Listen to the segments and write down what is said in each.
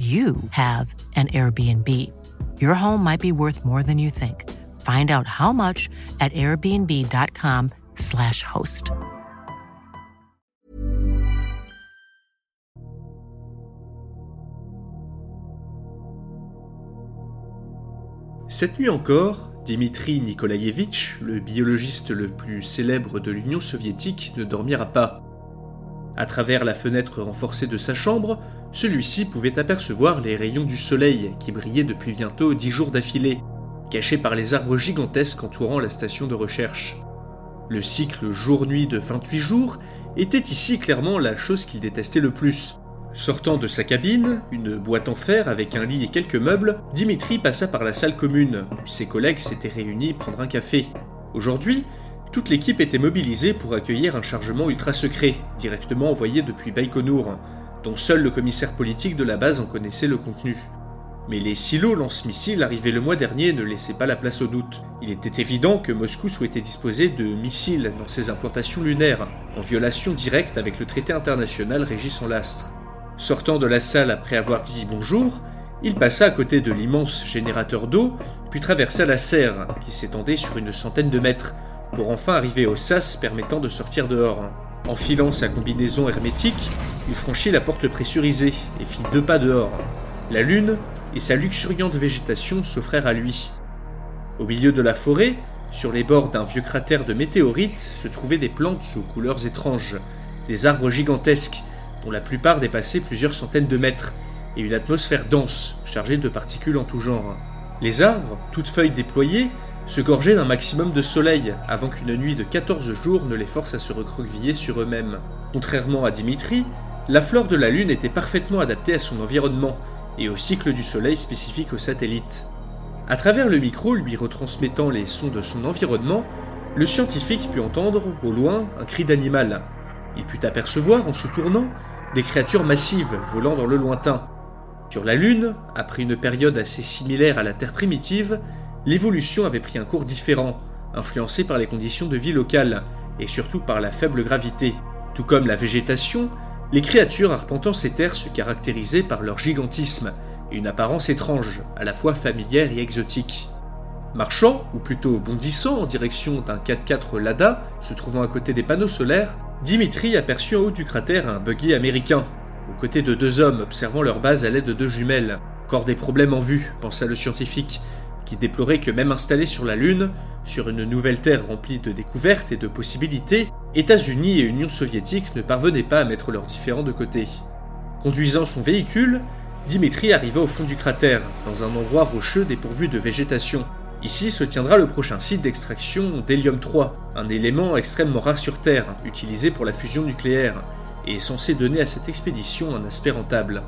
you have an Airbnb. Your home might be worth more than you think. Find out how much at airbnb.com/slash host. Cette nuit encore, Dimitri Nikolaïevitch, le biologiste le plus célèbre de l'Union soviétique, ne dormira pas. À travers la fenêtre renforcée de sa chambre, celui-ci pouvait apercevoir les rayons du soleil qui brillaient depuis bientôt dix jours d'affilée, cachés par les arbres gigantesques entourant la station de recherche. Le cycle jour-nuit de 28 jours était ici clairement la chose qu'il détestait le plus. Sortant de sa cabine, une boîte en fer avec un lit et quelques meubles, Dimitri passa par la salle commune, où ses collègues s'étaient réunis prendre un café. Aujourd'hui, toute l'équipe était mobilisée pour accueillir un chargement ultra secret, directement envoyé depuis Baïkonour, dont seul le commissaire politique de la base en connaissait le contenu. Mais les silos lance-missiles arrivés le mois dernier ne laissaient pas la place au doute. Il était évident que Moscou souhaitait disposer de missiles dans ses implantations lunaires, en violation directe avec le traité international régissant l'astre. Sortant de la salle après avoir dit bonjour, il passa à côté de l'immense générateur d'eau, puis traversa la serre, qui s'étendait sur une centaine de mètres, pour enfin arriver au sas permettant de sortir dehors. Enfilant sa combinaison hermétique, il franchit la porte pressurisée et fit deux pas dehors. La lune et sa luxuriante végétation s'offrèrent à lui. Au milieu de la forêt, sur les bords d'un vieux cratère de météorites, se trouvaient des plantes aux couleurs étranges, des arbres gigantesques, dont la plupart dépassaient plusieurs centaines de mètres, et une atmosphère dense, chargée de particules en tout genre. Les arbres, toutes feuilles déployées, se gorger d'un maximum de soleil avant qu'une nuit de 14 jours ne les force à se recroqueviller sur eux-mêmes. Contrairement à Dimitri, la flore de la Lune était parfaitement adaptée à son environnement et au cycle du Soleil spécifique aux satellites. À travers le micro lui retransmettant les sons de son environnement, le scientifique put entendre, au loin, un cri d'animal. Il put apercevoir, en se tournant, des créatures massives volant dans le lointain. Sur la Lune, après une période assez similaire à la Terre primitive, l'évolution avait pris un cours différent, influencé par les conditions de vie locales, et surtout par la faible gravité. Tout comme la végétation, les créatures arpentant ces terres se caractérisaient par leur gigantisme et une apparence étrange, à la fois familière et exotique. Marchant, ou plutôt bondissant en direction d'un 4x4 Lada, se trouvant à côté des panneaux solaires, Dimitri aperçut en haut du cratère un buggy américain, aux côtés de deux hommes observant leur base à l'aide de deux jumelles. Encore des problèmes en vue, pensa le scientifique, qui déplorait que même installé sur la Lune, sur une nouvelle Terre remplie de découvertes et de possibilités, États-Unis et Union soviétique ne parvenaient pas à mettre leurs différends de côté. Conduisant son véhicule, Dimitri arriva au fond du cratère, dans un endroit rocheux dépourvu de végétation. Ici se tiendra le prochain site d'extraction d'hélium-3, un élément extrêmement rare sur Terre, utilisé pour la fusion nucléaire, et censé donner à cette expédition un aspect rentable.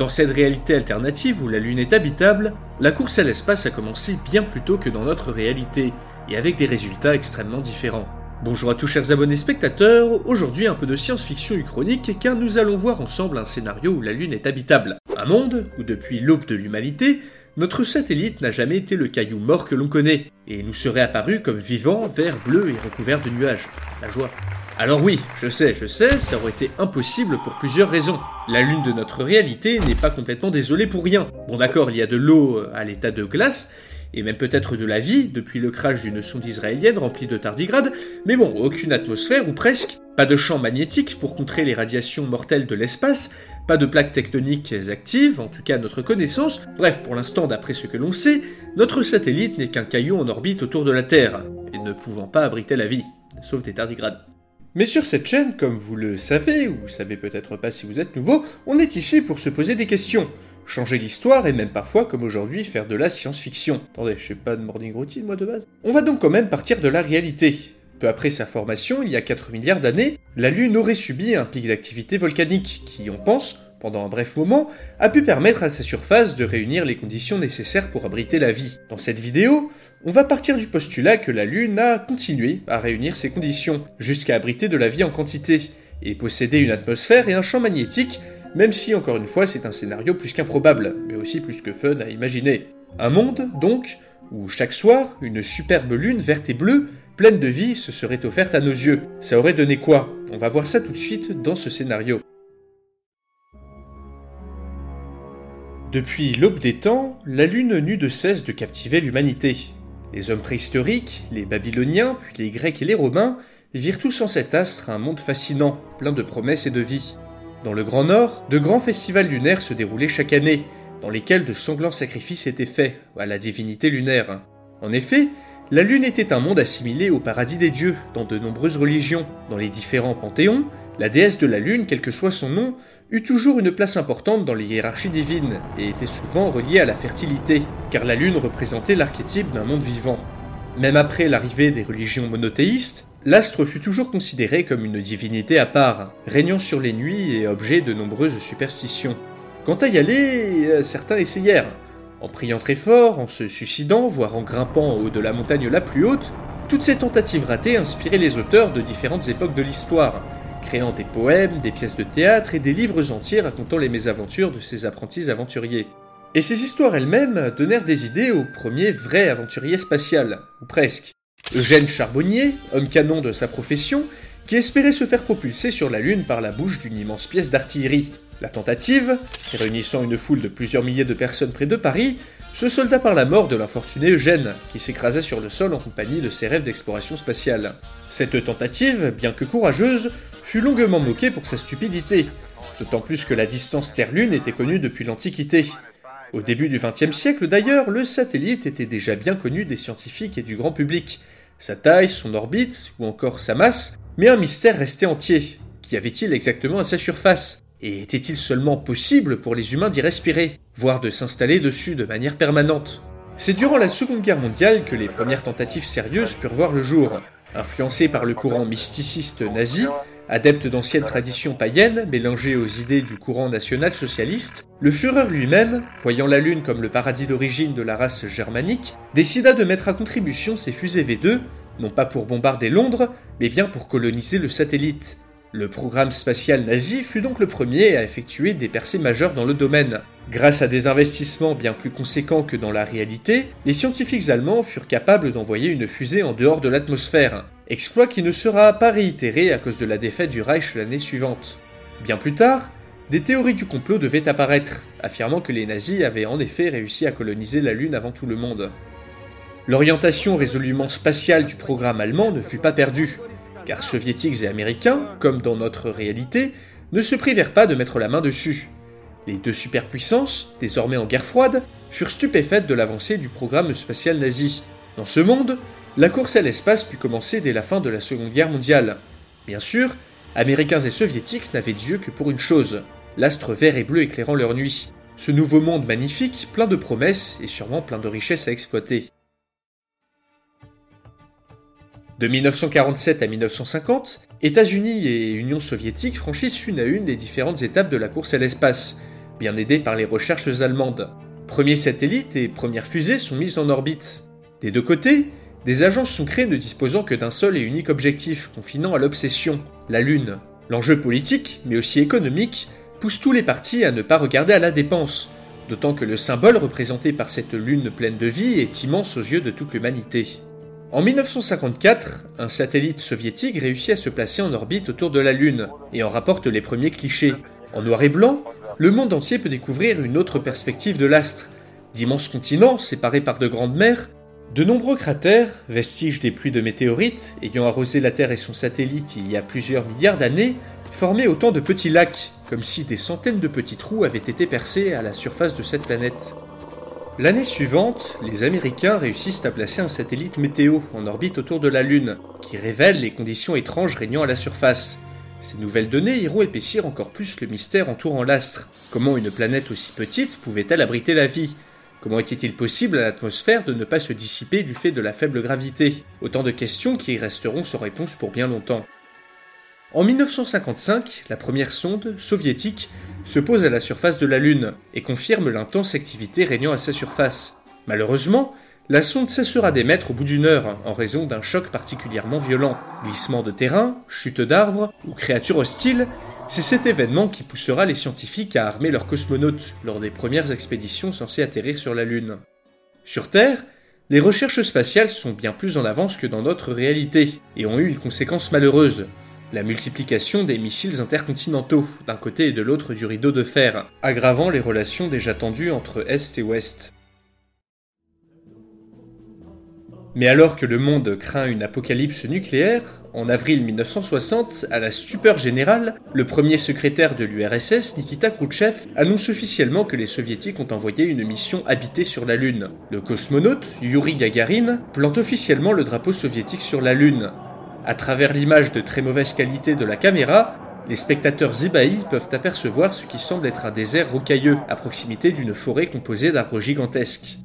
Dans cette réalité alternative où la Lune est habitable, la course à l'espace a commencé bien plus tôt que dans notre réalité, et avec des résultats extrêmement différents. Bonjour à tous chers abonnés spectateurs, aujourd'hui un peu de science-fiction uchronique car nous allons voir ensemble un scénario où la Lune est habitable. Un monde où depuis l'aube de l'humanité, notre satellite n'a jamais été le caillou mort que l'on connaît, et nous serait apparu comme vivant, vert, bleu et recouvert de nuages. La joie. Alors oui, je sais, je sais, ça aurait été impossible pour plusieurs raisons. La lune de notre réalité n'est pas complètement désolée pour rien. Bon d'accord, il y a de l'eau euh, à l'état de glace, et même peut-être de la vie depuis le crash d'une sonde israélienne remplie de tardigrades, mais bon, aucune atmosphère ou presque, pas de champ magnétique pour contrer les radiations mortelles de l'espace, pas de plaques tectoniques actives, en tout cas à notre connaissance, bref, pour l'instant d'après ce que l'on sait, notre satellite n'est qu'un caillou en orbite autour de la Terre, et ne pouvant pas abriter la vie, sauf des tardigrades. Mais sur cette chaîne, comme vous le savez, ou savez peut-être pas si vous êtes nouveau, on est ici pour se poser des questions. Changer l'histoire et même parfois, comme aujourd'hui, faire de la science-fiction. Attendez, je sais pas de morning routine moi de base. On va donc quand même partir de la réalité. Peu après sa formation, il y a 4 milliards d'années, la Lune aurait subi un pic d'activité volcanique qui, on pense, pendant un bref moment, a pu permettre à sa surface de réunir les conditions nécessaires pour abriter la vie. Dans cette vidéo, on va partir du postulat que la Lune a continué à réunir ces conditions, jusqu'à abriter de la vie en quantité, et posséder une atmosphère et un champ magnétique, même si encore une fois c'est un scénario plus qu'improbable, mais aussi plus que fun à imaginer. Un monde, donc, où chaque soir, une superbe lune verte et bleue, pleine de vie, se serait offerte à nos yeux. Ça aurait donné quoi? On va voir ça tout de suite dans ce scénario. Depuis l'aube des temps, la Lune n'eut de cesse de captiver l'humanité. Les hommes préhistoriques, les Babyloniens, puis les Grecs et les Romains virent tous en cet astre un monde fascinant, plein de promesses et de vie. Dans le Grand Nord, de grands festivals lunaires se déroulaient chaque année, dans lesquels de sanglants sacrifices étaient faits à la divinité lunaire. En effet, la Lune était un monde assimilé au paradis des dieux dans de nombreuses religions. Dans les différents panthéons, la déesse de la Lune, quel que soit son nom, eut toujours une place importante dans les hiérarchies divines et était souvent reliée à la fertilité, car la Lune représentait l'archétype d'un monde vivant. Même après l'arrivée des religions monothéistes, l'astre fut toujours considéré comme une divinité à part, régnant sur les nuits et objet de nombreuses superstitions. Quant à y aller, euh, certains essayèrent. En priant très fort, en se suicidant, voire en grimpant au haut de la montagne la plus haute, toutes ces tentatives ratées inspiraient les auteurs de différentes époques de l'histoire, créant des poèmes, des pièces de théâtre et des livres entiers racontant les mésaventures de ces apprentis aventuriers. Et ces histoires elles-mêmes donnèrent des idées au premier vrai aventurier spatial, ou presque. Eugène Charbonnier, homme canon de sa profession, qui espérait se faire propulser sur la Lune par la bouche d'une immense pièce d'artillerie. La tentative, réunissant une foule de plusieurs milliers de personnes près de Paris, se solda par la mort de l'infortuné Eugène, qui s'écrasa sur le sol en compagnie de ses rêves d'exploration spatiale. Cette tentative, bien que courageuse, fut longuement moquée pour sa stupidité, d'autant plus que la distance Terre-Lune était connue depuis l'Antiquité. Au début du XXe siècle d'ailleurs, le satellite était déjà bien connu des scientifiques et du grand public. Sa taille, son orbite, ou encore sa masse, mais un mystère restait entier. Qu'y avait-il exactement à sa surface? Et était-il seulement possible pour les humains d'y respirer, voire de s'installer dessus de manière permanente? C'est durant la Seconde Guerre mondiale que les premières tentatives sérieuses purent voir le jour. Influencé par le courant mysticiste nazi, adepte d'anciennes traditions païennes mélangées aux idées du courant national-socialiste, le Führer lui-même, voyant la Lune comme le paradis d'origine de la race germanique, décida de mettre à contribution ses fusées V2, non pas pour bombarder Londres, mais bien pour coloniser le satellite. Le programme spatial nazi fut donc le premier à effectuer des percées majeures dans le domaine. Grâce à des investissements bien plus conséquents que dans la réalité, les scientifiques allemands furent capables d'envoyer une fusée en dehors de l'atmosphère, exploit qui ne sera pas réitéré à cause de la défaite du Reich l'année suivante. Bien plus tard, des théories du complot devaient apparaître, affirmant que les nazis avaient en effet réussi à coloniser la Lune avant tout le monde. L'orientation résolument spatiale du programme allemand ne fut pas perdue, car soviétiques et américains, comme dans notre réalité, ne se privèrent pas de mettre la main dessus. Les deux superpuissances, désormais en guerre froide, furent stupéfaites de l'avancée du programme spatial nazi. Dans ce monde, la course à l'espace put commencer dès la fin de la Seconde Guerre mondiale. Bien sûr, Américains et Soviétiques n'avaient Dieu que pour une chose, l'astre vert et bleu éclairant leur nuit. Ce nouveau monde magnifique, plein de promesses et sûrement plein de richesses à exploiter. De 1947 à 1950, États-Unis et Union soviétique franchissent une à une les différentes étapes de la course à l'espace, bien aidés par les recherches allemandes. Premiers satellites et premières fusées sont mises en orbite. Des deux côtés, des agences sont créées ne disposant que d'un seul et unique objectif, confinant à l'obsession, la Lune. L'enjeu politique, mais aussi économique, pousse tous les partis à ne pas regarder à la dépense, d'autant que le symbole représenté par cette Lune pleine de vie est immense aux yeux de toute l'humanité. En 1954, un satellite soviétique réussit à se placer en orbite autour de la Lune et en rapporte les premiers clichés. En noir et blanc, le monde entier peut découvrir une autre perspective de l'astre. D'immenses continents séparés par de grandes mers, de nombreux cratères, vestiges des pluies de météorites ayant arrosé la Terre et son satellite il y a plusieurs milliards d'années, formaient autant de petits lacs, comme si des centaines de petits trous avaient été percés à la surface de cette planète. L'année suivante, les Américains réussissent à placer un satellite météo en orbite autour de la Lune, qui révèle les conditions étranges régnant à la surface. Ces nouvelles données iront épaissir encore plus le mystère entourant l'astre. Comment une planète aussi petite pouvait-elle abriter la vie? Comment était-il possible à l'atmosphère de ne pas se dissiper du fait de la faible gravité? Autant de questions qui resteront sans réponse pour bien longtemps. En 1955, la première sonde, soviétique, se pose à la surface de la Lune et confirme l'intense activité régnant à sa surface. Malheureusement, la sonde cessera d'émettre au bout d'une heure en raison d'un choc particulièrement violent. Glissement de terrain, chute d'arbres ou créatures hostiles, c'est cet événement qui poussera les scientifiques à armer leurs cosmonautes lors des premières expéditions censées atterrir sur la Lune. Sur Terre, les recherches spatiales sont bien plus en avance que dans notre réalité et ont eu une conséquence malheureuse, la multiplication des missiles intercontinentaux d'un côté et de l'autre du rideau de fer, aggravant les relations déjà tendues entre Est et Ouest. Mais alors que le monde craint une apocalypse nucléaire, en avril 1960, à la stupeur générale, le premier secrétaire de l'URSS, Nikita Khrouchtchev, annonce officiellement que les soviétiques ont envoyé une mission habitée sur la Lune. Le cosmonaute, Yuri Gagarin, plante officiellement le drapeau soviétique sur la Lune, à travers l'image de très mauvaise qualité de la caméra, les spectateurs ébahis peuvent apercevoir ce qui semble être un désert rocailleux à proximité d'une forêt composée d'arbres gigantesques.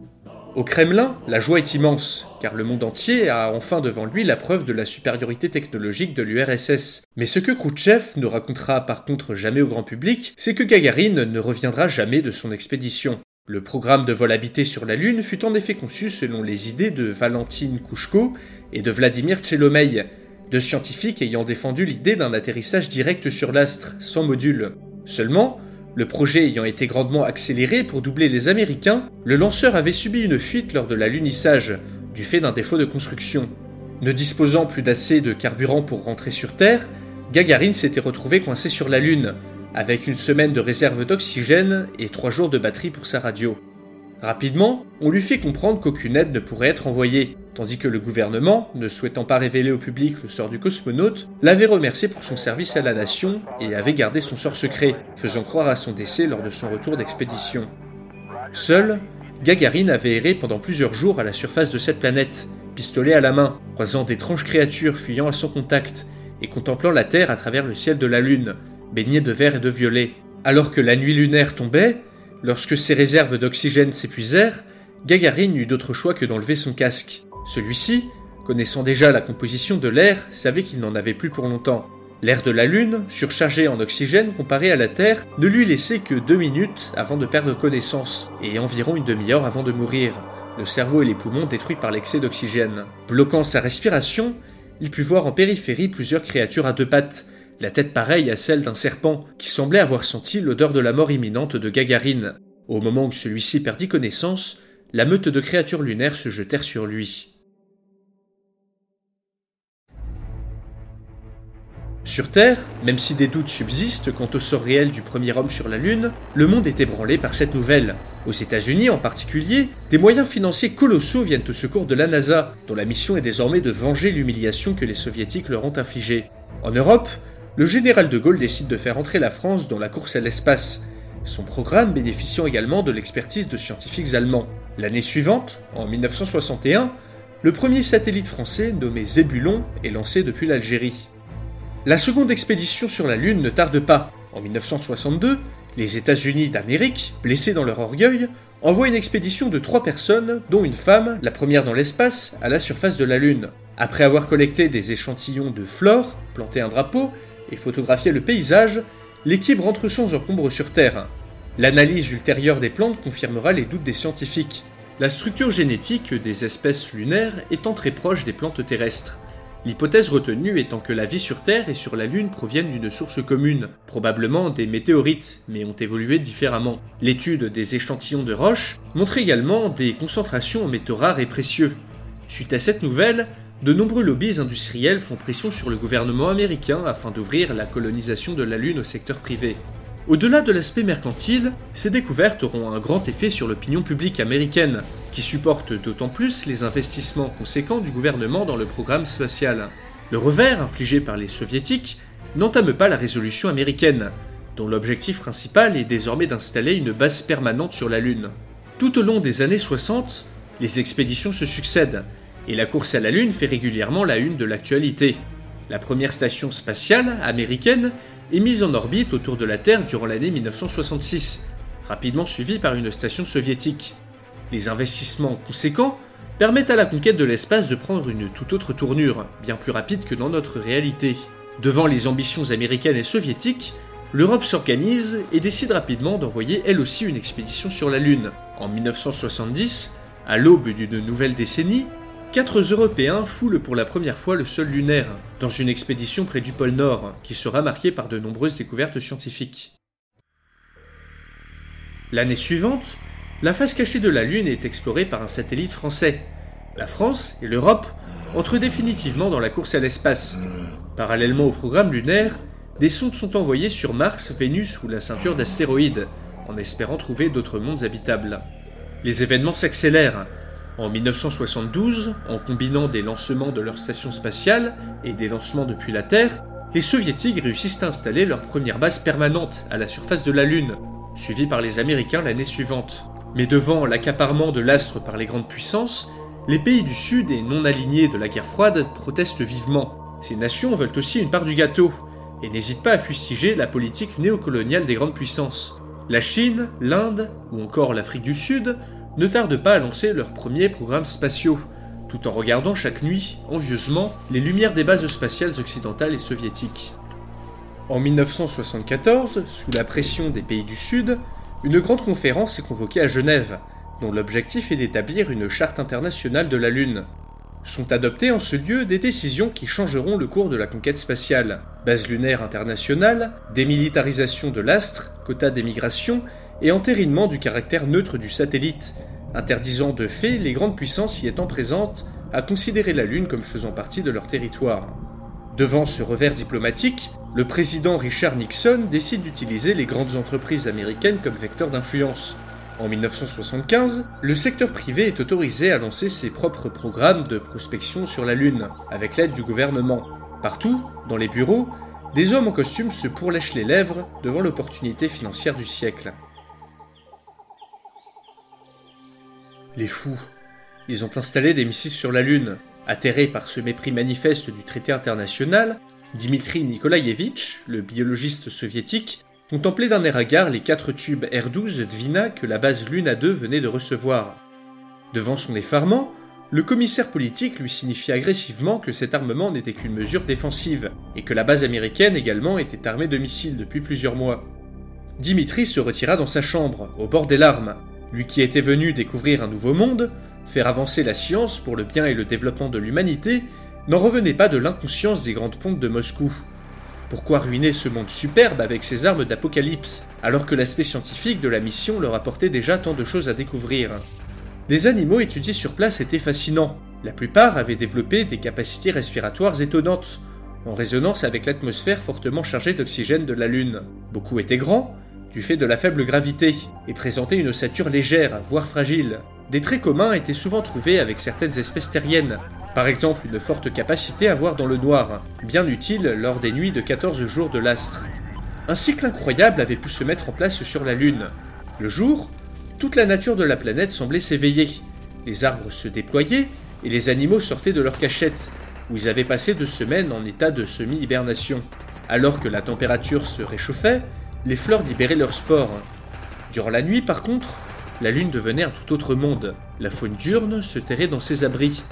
Au Kremlin, la joie est immense, car le monde entier a enfin devant lui la preuve de la supériorité technologique de l'URSS. Mais ce que Khrouchtchev ne racontera par contre jamais au grand public, c'est que Gagarine ne reviendra jamais de son expédition. Le programme de vol habité sur la Lune fut en effet conçu selon les idées de Valentine Kouchko et de Vladimir Tchelomey, deux scientifiques ayant défendu l'idée d'un atterrissage direct sur l'astre, sans module. Seulement, le projet ayant été grandement accéléré pour doubler les Américains, le lanceur avait subi une fuite lors de l'alunissage, du fait d'un défaut de construction. Ne disposant plus d'assez de carburant pour rentrer sur Terre, Gagarine s'était retrouvé coincé sur la Lune, avec une semaine de réserve d'oxygène et trois jours de batterie pour sa radio. Rapidement, on lui fit comprendre qu'aucune aide ne pourrait être envoyée, tandis que le gouvernement, ne souhaitant pas révéler au public le sort du cosmonaute, l'avait remercié pour son service à la nation et avait gardé son sort secret, faisant croire à son décès lors de son retour d'expédition. Seul, Gagarine avait erré pendant plusieurs jours à la surface de cette planète, pistolet à la main, croisant d'étranges créatures fuyant à son contact et contemplant la Terre à travers le ciel de la Lune, baigné de vert et de violet. Alors que la nuit lunaire tombait, lorsque ses réserves d'oxygène s'épuisèrent, Gagarine n'eut d'autre choix que d'enlever son casque. Celui-ci, connaissant déjà la composition de l'air, savait qu'il n'en avait plus pour longtemps. L'air de la Lune, surchargé en oxygène comparé à la Terre, ne lui laissait que deux minutes avant de perdre connaissance, et environ une demi-heure avant de mourir, le cerveau et les poumons détruits par l'excès d'oxygène. Bloquant sa respiration, il put voir en périphérie plusieurs créatures à deux pattes, la tête pareille à celle d'un serpent, qui semblait avoir senti l'odeur de la mort imminente de Gagarine. Au moment où celui-ci perdit connaissance, la meute de créatures lunaires se jetèrent sur lui. Sur Terre, même si des doutes subsistent quant au sort réel du premier homme sur la Lune, le monde est ébranlé par cette nouvelle. Aux États-Unis en particulier, des moyens financiers colossaux viennent au secours de la NASA, dont la mission est désormais de venger l'humiliation que les soviétiques leur ont infligée. En Europe, le général de Gaulle décide de faire entrer la France dans la course à l'espace, son programme bénéficiant également de l'expertise de scientifiques allemands. L'année suivante, en 1961, le premier satellite français nommé Zébulon est lancé depuis l'Algérie. La seconde expédition sur la Lune ne tarde pas. En 1962, les États-Unis d'Amérique, blessés dans leur orgueil, envoient une expédition de trois personnes, dont une femme, la première dans l'espace, à la surface de la Lune. Après avoir collecté des échantillons de flore, planté un drapeau et photographié le paysage, l'équipe rentre sans encombre sur Terre. L'analyse ultérieure des plantes confirmera les doutes des scientifiques. La structure génétique des espèces lunaires étant très proche des plantes terrestres. L'hypothèse retenue étant que la vie sur Terre et sur la Lune proviennent d'une source commune, probablement des météorites, mais ont évolué différemment. L'étude des échantillons de roches montre également des concentrations en métaux rares et précieux. Suite à cette nouvelle, de nombreux lobbies industriels font pression sur le gouvernement américain afin d'ouvrir la colonisation de la Lune au secteur privé. Au-delà de l'aspect mercantile, ces découvertes auront un grand effet sur l'opinion publique américaine, qui supporte d'autant plus les investissements conséquents du gouvernement dans le programme spatial. Le revers infligé par les soviétiques n'entame pas la résolution américaine, dont l'objectif principal est désormais d'installer une base permanente sur la Lune. Tout au long des années 60, les expéditions se succèdent, et la course à la Lune fait régulièrement la une de l'actualité. La première station spatiale américaine est mise en orbite autour de la Terre durant l'année 1966, rapidement suivie par une station soviétique. Les investissements conséquents permettent à la conquête de l'espace de prendre une toute autre tournure, bien plus rapide que dans notre réalité. Devant les ambitions américaines et soviétiques, l'Europe s'organise et décide rapidement d'envoyer elle aussi une expédition sur la Lune. En 1970, à l'aube d'une nouvelle décennie, quatre Européens foulent pour la première fois le sol lunaire, dans une expédition près du pôle Nord, qui sera marquée par de nombreuses découvertes scientifiques. L'année suivante, la face cachée de la Lune est explorée par un satellite français. La France et l'Europe entrent définitivement dans la course à l'espace. Parallèlement au programme lunaire, des sondes sont envoyées sur Mars, Vénus ou la ceinture d'astéroïdes, en espérant trouver d'autres mondes habitables. Les événements s'accélèrent. En 1972, en combinant des lancements de leur station spatiale et des lancements depuis la Terre, les soviétiques réussissent à installer leur première base permanente à la surface de la Lune, suivie par les Américains l'année suivante. Mais devant l'accaparement de l'astre par les grandes puissances, les pays du Sud et non alignés de la guerre froide protestent vivement. Ces nations veulent aussi une part du gâteau, et n'hésitent pas à fustiger la politique néocoloniale des grandes puissances. La Chine, l'Inde ou encore l'Afrique du Sud ne tardent pas à lancer leurs premiers programmes spatiaux, tout en regardant chaque nuit, envieusement, les lumières des bases spatiales occidentales et soviétiques. En 1974, sous la pression des pays du Sud, une grande conférence est convoquée à Genève, dont l'objectif est d'établir une charte internationale de la Lune. Sont adoptées en ce lieu des décisions qui changeront le cours de la conquête spatiale. Base lunaire internationale, démilitarisation de l'astre, quota d'émigration et entérinement du caractère neutre du satellite, interdisant de fait les grandes puissances y étant présentes à considérer la Lune comme faisant partie de leur territoire. Devant ce revers diplomatique, le président Richard Nixon décide d'utiliser les grandes entreprises américaines comme vecteur d'influence. En 1975, le secteur privé est autorisé à lancer ses propres programmes de prospection sur la Lune, avec l'aide du gouvernement. Partout, dans les bureaux, des hommes en costume se pourlèchent les lèvres devant l'opportunité financière du siècle. Les fous. Ils ont installé des missiles sur la Lune. Atterré par ce mépris manifeste du traité international, Dimitri Nikolaïevitch, le biologiste soviétique, contemplait d'un air hagard les quatre tubes R-12 Dvina que la base Luna 2 venait de recevoir. Devant son effarement, le commissaire politique lui signifia agressivement que cet armement n'était qu'une mesure défensive, et que la base américaine également était armée de missiles depuis plusieurs mois. Dimitri se retira dans sa chambre, au bord des larmes. Lui qui était venu découvrir un nouveau monde, faire avancer la science pour le bien et le développement de l'humanité, n'en revenait pas de l'inconscience des grandes pontes de Moscou. Pourquoi ruiner ce monde superbe avec ses armes d'apocalypse, alors que l'aspect scientifique de la mission leur apportait déjà tant de choses à découvrir? Les animaux étudiés sur place étaient fascinants. La plupart avaient développé des capacités respiratoires étonnantes, en résonance avec l'atmosphère fortement chargée d'oxygène de la Lune. Beaucoup étaient grands, du fait de la faible gravité, et présentaient une ossature légère, voire fragile. Des traits communs étaient souvent trouvés avec certaines espèces terriennes, par exemple, une forte capacité à voir dans le noir, bien utile lors des nuits de 14 jours de l'astre. Un cycle incroyable avait pu se mettre en place sur la Lune. Le jour, toute la nature de la planète semblait s'éveiller. Les arbres se déployaient et les animaux sortaient de leur cachette, où ils avaient passé deux semaines en état de semi-hibernation. Alors que la température se réchauffait, les fleurs libéraient leurs spores. Durant la nuit, par contre, la Lune devenait un tout autre monde. La faune diurne se terrait dans ses abris,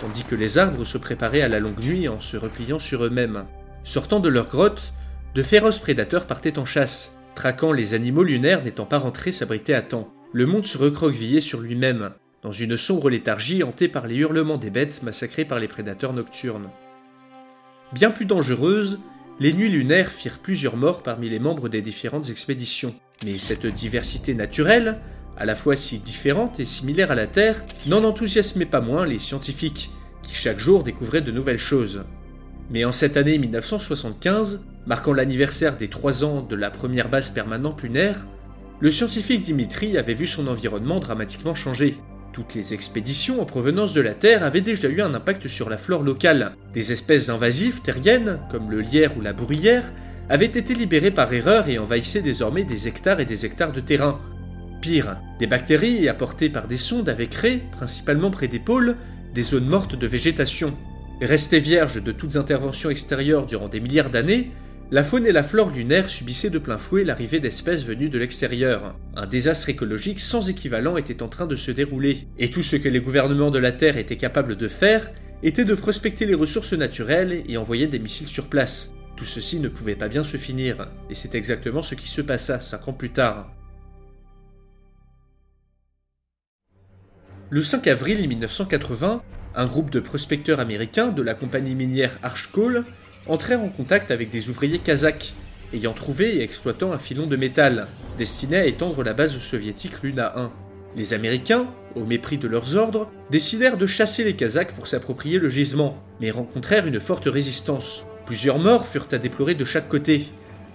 tandis que les arbres se préparaient à la longue nuit en se repliant sur eux-mêmes. Sortant de leurs grottes, de féroces prédateurs partaient en chasse, traquant les animaux lunaires n'étant pas rentrés s'abriter à temps. Le monde se recroquevillait sur lui-même, dans une sombre léthargie hantée par les hurlements des bêtes massacrées par les prédateurs nocturnes. Bien plus dangereuses, les nuits lunaires firent plusieurs morts parmi les membres des différentes expéditions. Mais cette diversité naturelle, à la fois si différente et similaire à la Terre, n'en enthousiasmait pas moins les scientifiques, qui chaque jour découvraient de nouvelles choses. Mais en cette année 1975, marquant l'anniversaire des trois ans de la première base permanente lunaire, le scientifique Dimitri avait vu son environnement dramatiquement changer. Toutes les expéditions en provenance de la Terre avaient déjà eu un impact sur la flore locale. Des espèces invasives terriennes, comme le lierre ou la bruyère, avaient été libérées par erreur et envahissaient désormais des hectares et des hectares de terrain, Pire, des bactéries apportées par des sondes avaient créé, principalement près des pôles, des zones mortes de végétation. Restées vierges de toutes interventions extérieures durant des milliards d'années, la faune et la flore lunaire subissaient de plein fouet l'arrivée d'espèces venues de l'extérieur. Un désastre écologique sans équivalent était en train de se dérouler, et tout ce que les gouvernements de la Terre étaient capables de faire était de prospecter les ressources naturelles et envoyer des missiles sur place. Tout ceci ne pouvait pas bien se finir, et c'est exactement ce qui se passa cinq ans plus tard. Le 5 avril 1980, un groupe de prospecteurs américains de la compagnie minière Arch Coal entrèrent en contact avec des ouvriers kazakhs ayant trouvé et exploitant un filon de métal destiné à étendre la base soviétique Luna 1. Les Américains, au mépris de leurs ordres, décidèrent de chasser les Kazakhs pour s'approprier le gisement, mais rencontrèrent une forte résistance. Plusieurs morts furent à déplorer de chaque côté,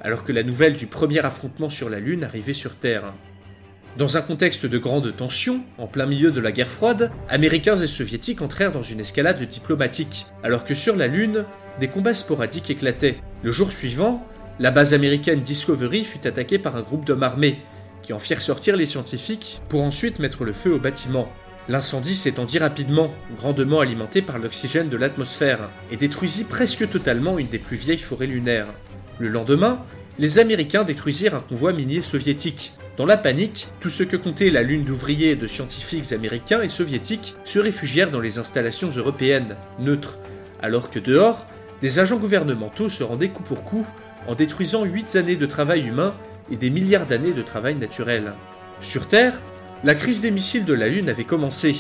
alors que la nouvelle du premier affrontement sur la Lune arrivait sur Terre. Dans un contexte de grande tension, en plein milieu de la guerre froide, Américains et Soviétiques entrèrent dans une escalade diplomatique, alors que sur la Lune, des combats sporadiques éclataient. Le jour suivant, la base américaine Discovery fut attaquée par un groupe d'hommes armés, qui en firent sortir les scientifiques pour ensuite mettre le feu au bâtiment. L'incendie s'étendit rapidement, grandement alimenté par l'oxygène de l'atmosphère, et détruisit presque totalement une des plus vieilles forêts lunaires. Le lendemain, les Américains détruisirent un convoi minier soviétique. Dans la panique, tout ce que comptait la lune d'ouvriers et de scientifiques américains et soviétiques se réfugièrent dans les installations européennes, neutres, alors que dehors, des agents gouvernementaux se rendaient coup pour coup en détruisant 8 années de travail humain et des milliards d'années de travail naturel. Sur Terre, la crise des missiles de la Lune avait commencé.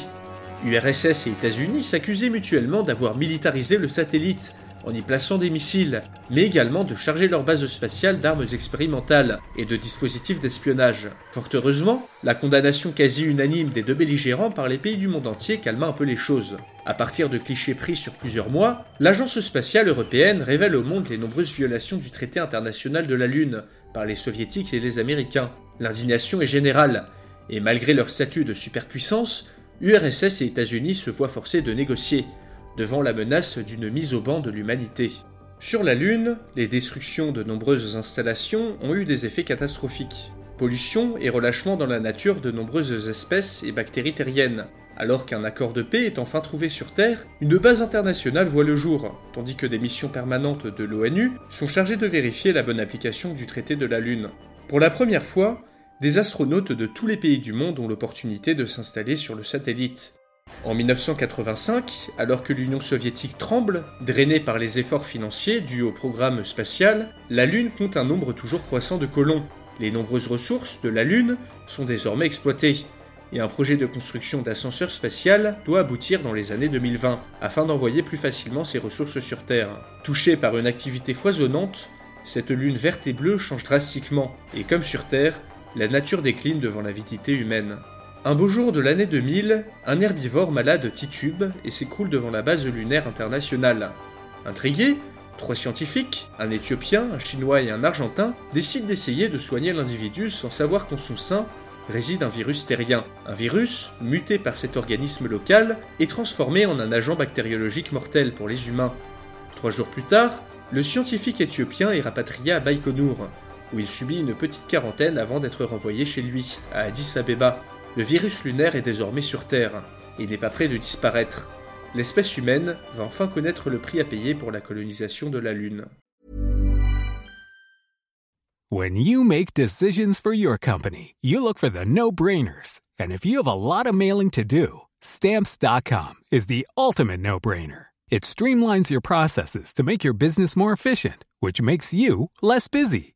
URSS et États-Unis s'accusaient mutuellement d'avoir militarisé le satellite en y plaçant des missiles, mais également de charger leur base spatiale d'armes expérimentales et de dispositifs d'espionnage. Fort heureusement, la condamnation quasi unanime des deux belligérants par les pays du monde entier calma un peu les choses. À partir de clichés pris sur plusieurs mois, l'Agence spatiale européenne révèle au monde les nombreuses violations du traité international de la Lune par les soviétiques et les américains. L'indignation est générale, et malgré leur statut de superpuissance, URSS et États-Unis se voient forcés de négocier, devant la menace d'une mise au banc de l'humanité. Sur la Lune, les destructions de nombreuses installations ont eu des effets catastrophiques. Pollution et relâchement dans la nature de nombreuses espèces et bactéries terriennes. Alors qu'un accord de paix est enfin trouvé sur Terre, une base internationale voit le jour, tandis que des missions permanentes de l'ONU sont chargées de vérifier la bonne application du traité de la Lune. Pour la première fois, des astronautes de tous les pays du monde ont l'opportunité de s'installer sur le satellite. En 1985, alors que l'Union soviétique tremble, drainée par les efforts financiers dus au programme spatial, la Lune compte un nombre toujours croissant de colons. Les nombreuses ressources de la Lune sont désormais exploitées, et un projet de construction d'ascenseur spatial doit aboutir dans les années 2020, afin d'envoyer plus facilement ses ressources sur Terre. Touchée par une activité foisonnante, cette lune verte et bleue change drastiquement, et comme sur Terre, la nature décline devant l'avidité humaine. Un beau jour de l'année 2000, un herbivore malade titube et s'écroule devant la base lunaire internationale. Intrigués, trois scientifiques, un Éthiopien, un Chinois et un Argentin, décident d'essayer de soigner l'individu sans savoir qu'en son sein réside un virus terrien. Un virus, muté par cet organisme local, est transformé en un agent bactériologique mortel pour les humains. Trois jours plus tard, le scientifique éthiopien est rapatrié à Baïkonour, où il subit une petite quarantaine avant d'être renvoyé chez lui, à Addis Abeba. Le virus lunaire est désormais sur Terre, et n'est pas prêt de disparaître. L'espèce humaine va enfin connaître le prix à payer pour la colonisation de la Lune. When you make decisions for your company, you look for the no-brainers. And if you have a lot of mailing to do, stamps.com is the ultimate no-brainer. It streamlines your processes to make your business more efficient, which makes you less busy.